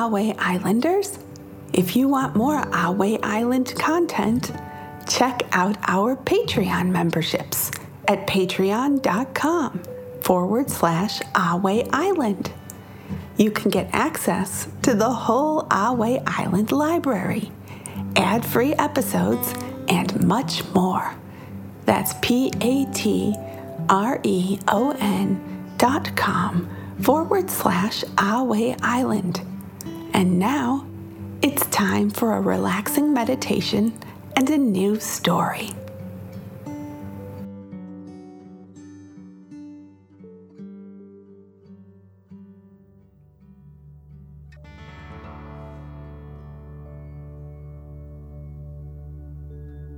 Ahway Islanders. If you want more Ahway Island content, check out our Patreon memberships at patreon.com forward slash Ahway Island. You can get access to the whole Ahway Island library, ad free episodes, and much more. That's P A T R E O N dot com forward slash Ahway Island. And now it's time for a relaxing meditation and a new story.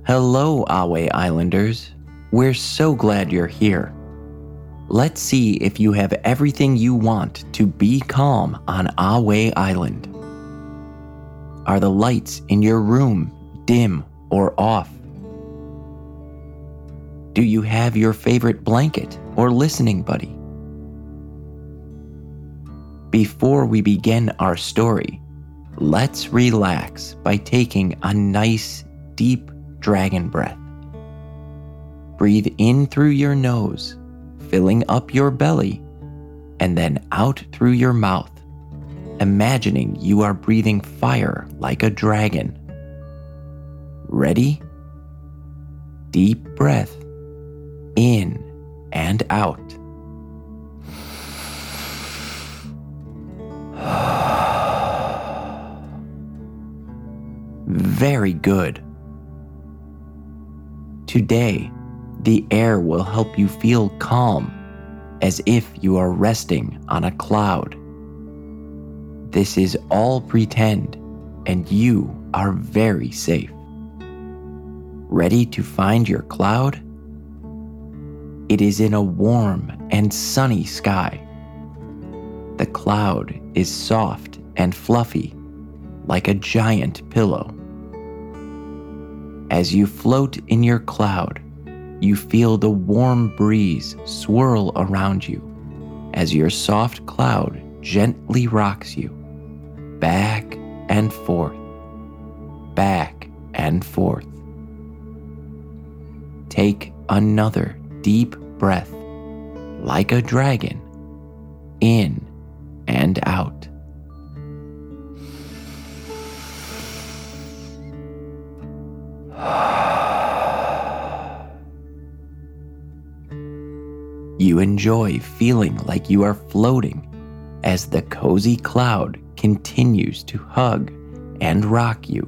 Hello, Ahway Islanders. We're so glad you're here. Let's see if you have everything you want to be calm on Ahway Island. Are the lights in your room dim or off? Do you have your favorite blanket or listening buddy? Before we begin our story, let's relax by taking a nice, deep dragon breath. Breathe in through your nose, filling up your belly, and then out through your mouth, imagining you are breathing fire like a dragon. Ready? Deep breath in and out. Very good. Today, the air will help you feel calm, as if you are resting on a cloud. This is all pretend, and you are very safe. Ready to find your cloud? It is in a warm and sunny sky. The cloud is soft and fluffy, like a giant pillow. As you float in your cloud, you feel the warm breeze swirl around you as your soft cloud gently rocks you back and forth, back and forth. Take another deep breath like a dragon in and out. You enjoy feeling like you are floating as the cozy cloud continues to hug and rock you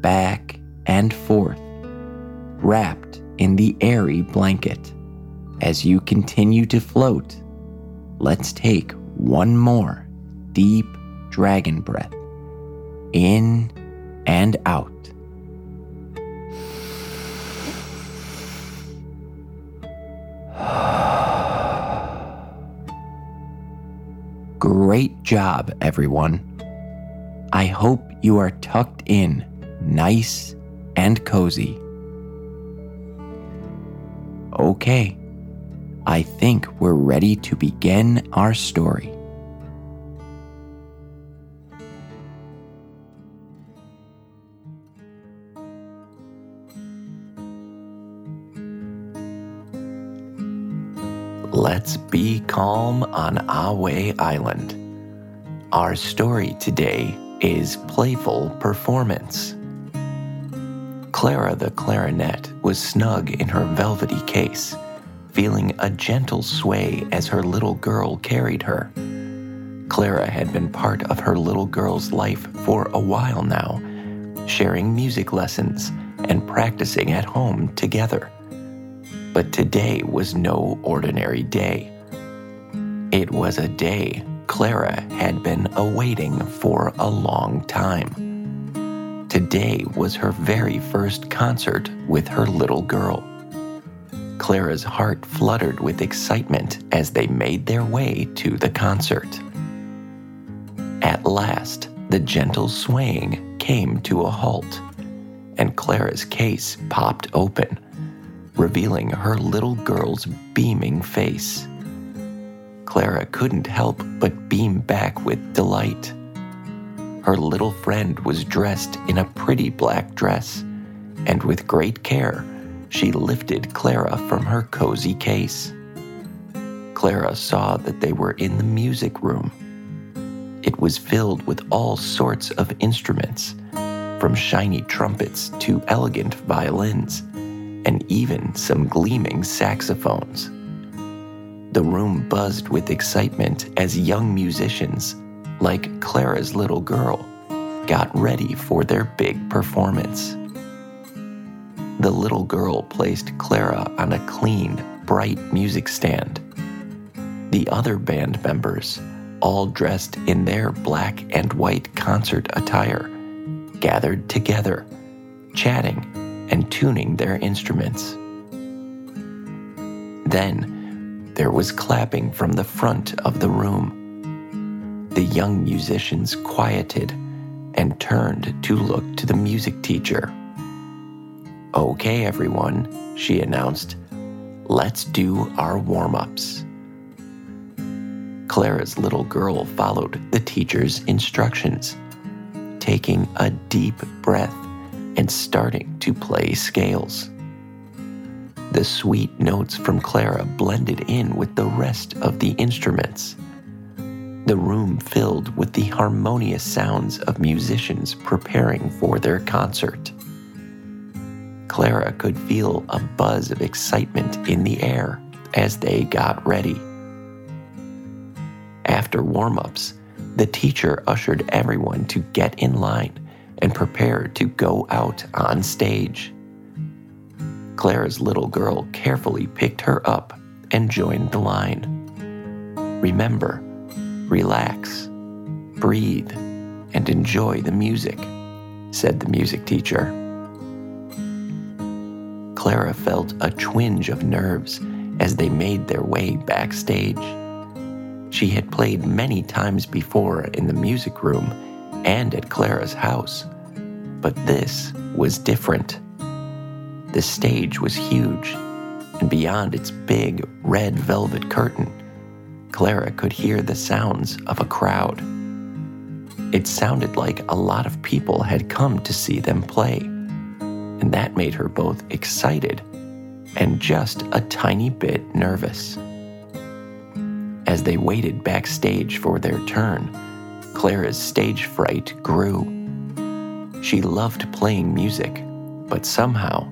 back and forth, wrapped in the airy blanket. As you continue to float, let's take one more deep dragon breath in and out. Great job, everyone. I hope you are tucked in nice and cozy. Okay, I think we're ready to begin our story. Let's be calm on Ahway Island. Our story today is Playful Performance. Clara the clarinet was snug in her velvety case, feeling a gentle sway as her little girl carried her. Clara had been part of her little girl's life for a while now, sharing music lessons and practicing at home together. But today was no ordinary day. It was a day Clara had been awaiting for a long time. Today was her very first concert with her little girl. Clara's heart fluttered with excitement as they made their way to the concert. At last, the gentle swaying came to a halt, and Clara's case popped open revealing her little girl's beaming face. Clara couldn't help but beam back with delight. her little friend was dressed in a pretty black dress, and with great care, she lifted Clara from her cozy case. Clara saw that they were in the music room. It was filled with all sorts of instruments, from shiny trumpets to elegant violins, and even some gleaming saxophones. The room buzzed with excitement as young musicians, like Clara's little girl, got ready for their big performance. The little girl placed Clara on a clean, bright music stand. The other band members, all dressed in their black and white concert attire, gathered together, chatting tuning their instruments. Then, there was clapping from the front of the room. The young musicians quieted and turned to look to the music teacher. Okay, everyone, she announced. Let's do our warm ups. Clara's little girl followed the teacher's instructions, taking a deep breath and starting to play scales. The sweet notes from Clara blended in with the rest of the instruments. The room filled with the harmonious sounds of musicians preparing for their concert. Clara could feel a buzz of excitement in the air as they got ready. After warm ups, the teacher ushered everyone to get in line and prepared to go out on stage. Clara's little girl carefully picked her up and joined the line. Remember, relax, breathe, and enjoy the music, said the music teacher. Clara felt a twinge of nerves as they made their way backstage. She had played many times before in the music room and at Clara's house, but this was different. The stage was huge, and beyond its big red velvet curtain, Clara could hear the sounds of a crowd. It sounded like a lot of people had come to see them play, and that made her both excited and just a tiny bit nervous. As they waited backstage for their turn, Clara's stage fright grew. She loved playing music, but somehow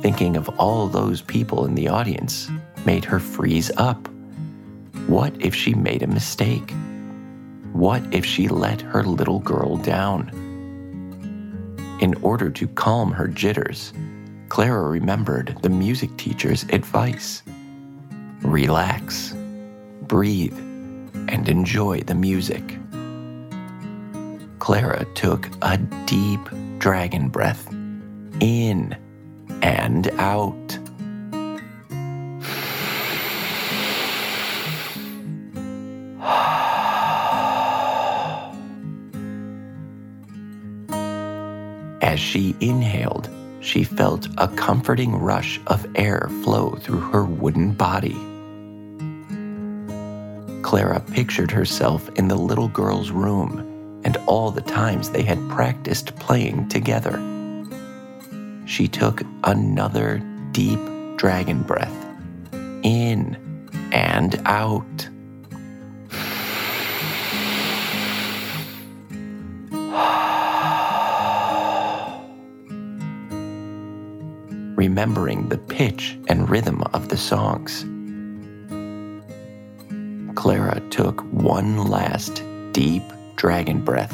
Thinking of all those people in the audience made her freeze up. What if she made a mistake? What if she let her little girl down? In order to calm her jitters, Clara remembered the music teacher's advice relax, breathe, and enjoy the music. Clara took a deep dragon breath in and out. As she inhaled, she felt a comforting rush of air flow through her wooden body. Clara pictured herself in the little girl's room and all the times they had practiced playing together she took another deep dragon breath in and out. Remembering the pitch and rhythm of the songs. Clara took one last deep dragon breath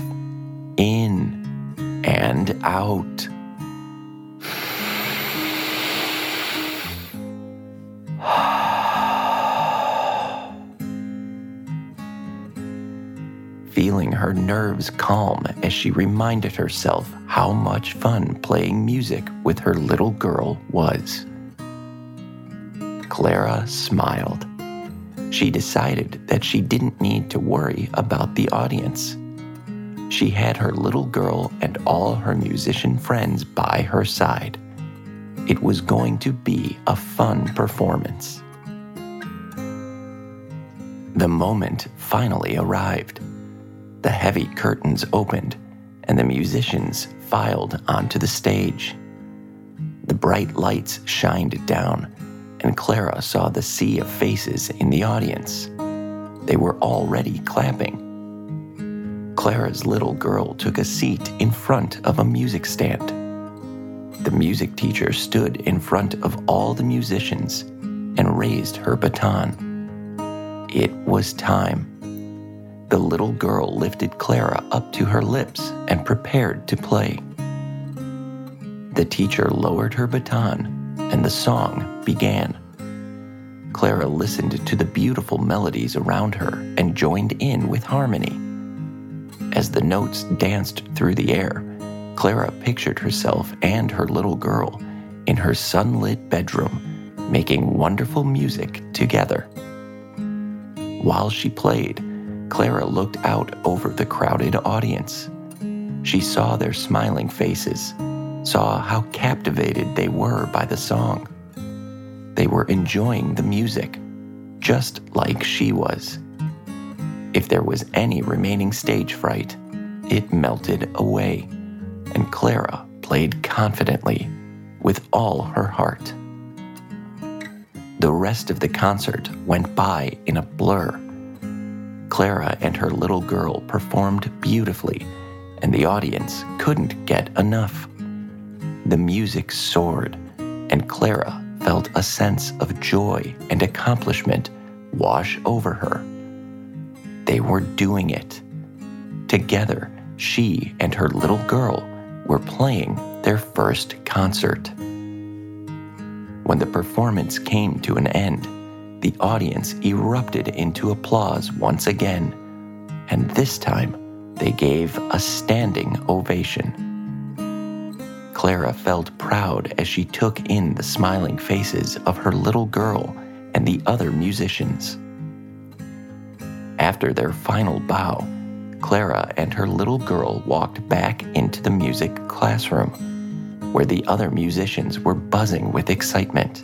in and out. feeling her nerves calm as she reminded herself how much fun playing music with her little girl was. Clara smiled. She decided that she didn't need to worry about the audience. She had her little girl and all her musician friends by her side. It was going to be a fun performance. The moment finally arrived the heavy curtains opened, and the musicians filed onto the stage. The bright lights shined down, and Clara saw the sea of faces in the audience. They were already clapping. Clara's little girl took a seat in front of a music stand. The music teacher stood in front of all the musicians and raised her baton. It was time. The little girl lifted Clara up to her lips and prepared to play. The teacher lowered her baton and the song began. Clara listened to the beautiful melodies around her and joined in with harmony. As the notes danced through the air, Clara pictured herself and her little girl in her sunlit bedroom making wonderful music together. While she played, Clara looked out over the crowded audience. She saw their smiling faces, saw how captivated they were by the song. They were enjoying the music, just like she was. If there was any remaining stage fright, it melted away, and Clara played confidently with all her heart. The rest of the concert went by in a blur. Clara and her little girl performed beautifully, and the audience couldn't get enough. The music soared, and Clara felt a sense of joy and accomplishment wash over her. They were doing it. Together, she and her little girl were playing their first concert. When the performance came to an end, the audience erupted into applause once again, and this time they gave a standing ovation. Clara felt proud as she took in the smiling faces of her little girl and the other musicians. After their final bow, Clara and her little girl walked back into the music classroom where the other musicians were buzzing with excitement.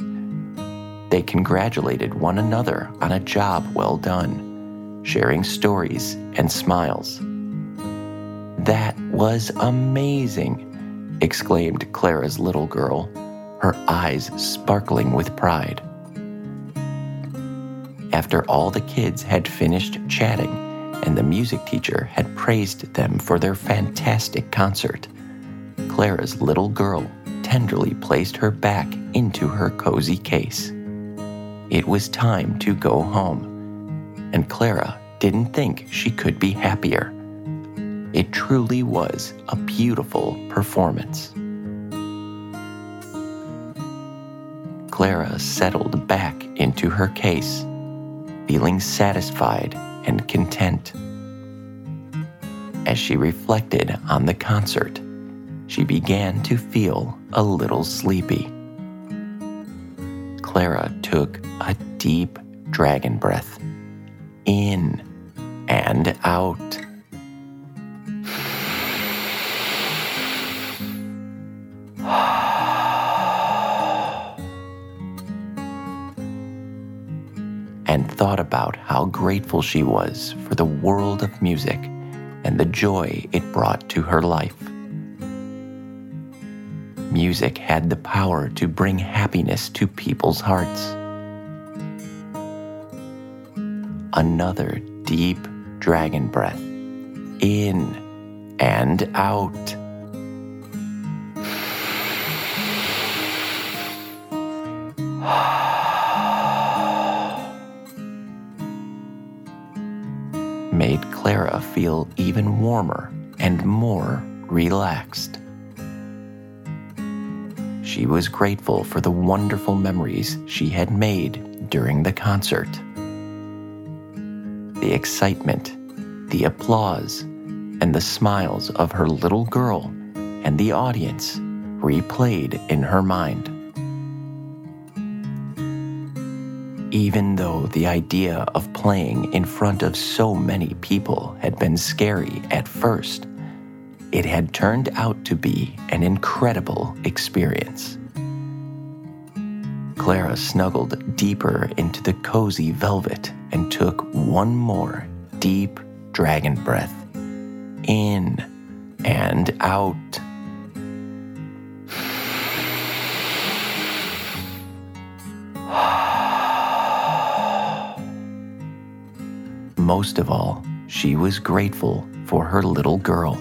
They congratulated one another on a job well done, sharing stories and smiles. That was amazing, exclaimed Clara's little girl, her eyes sparkling with pride. After all the kids had finished chatting and the music teacher had praised them for their fantastic concert, Clara's little girl tenderly placed her back into her cozy case. It was time to go home, and Clara didn't think she could be happier. It truly was a beautiful performance. Clara settled back into her case, feeling satisfied and content. As she reflected on the concert, she began to feel a little sleepy. Clara took a deep dragon breath in and out. And thought about how grateful she was for the world of music and the joy it brought to her life. Music had the power to bring happiness to people's hearts. Another deep dragon breath in and out. Made Clara feel even warmer and more relaxed. She was grateful for the wonderful memories she had made during the concert. The excitement, the applause, and the smiles of her little girl and the audience replayed in her mind. Even though the idea of playing in front of so many people had been scary at first, it had turned out to be an incredible experience. Clara snuggled deeper into the cozy velvet and took one more deep dragon breath in and out. Most of all, she was grateful for her little girl.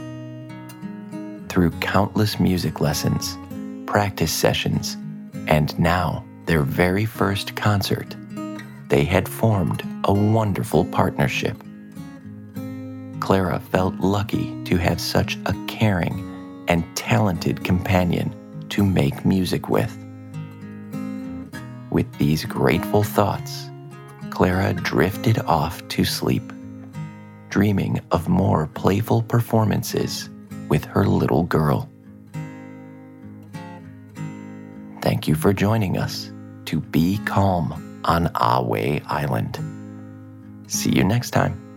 Through countless music lessons, practice sessions, and now their very first concert, they had formed a wonderful partnership. Clara felt lucky to have such a caring and talented companion to make music with. With these grateful thoughts, Clara drifted off to sleep, dreaming of more playful performances with her little girl. Thank you for joining us to Be Calm on Ahway Island. See you next time.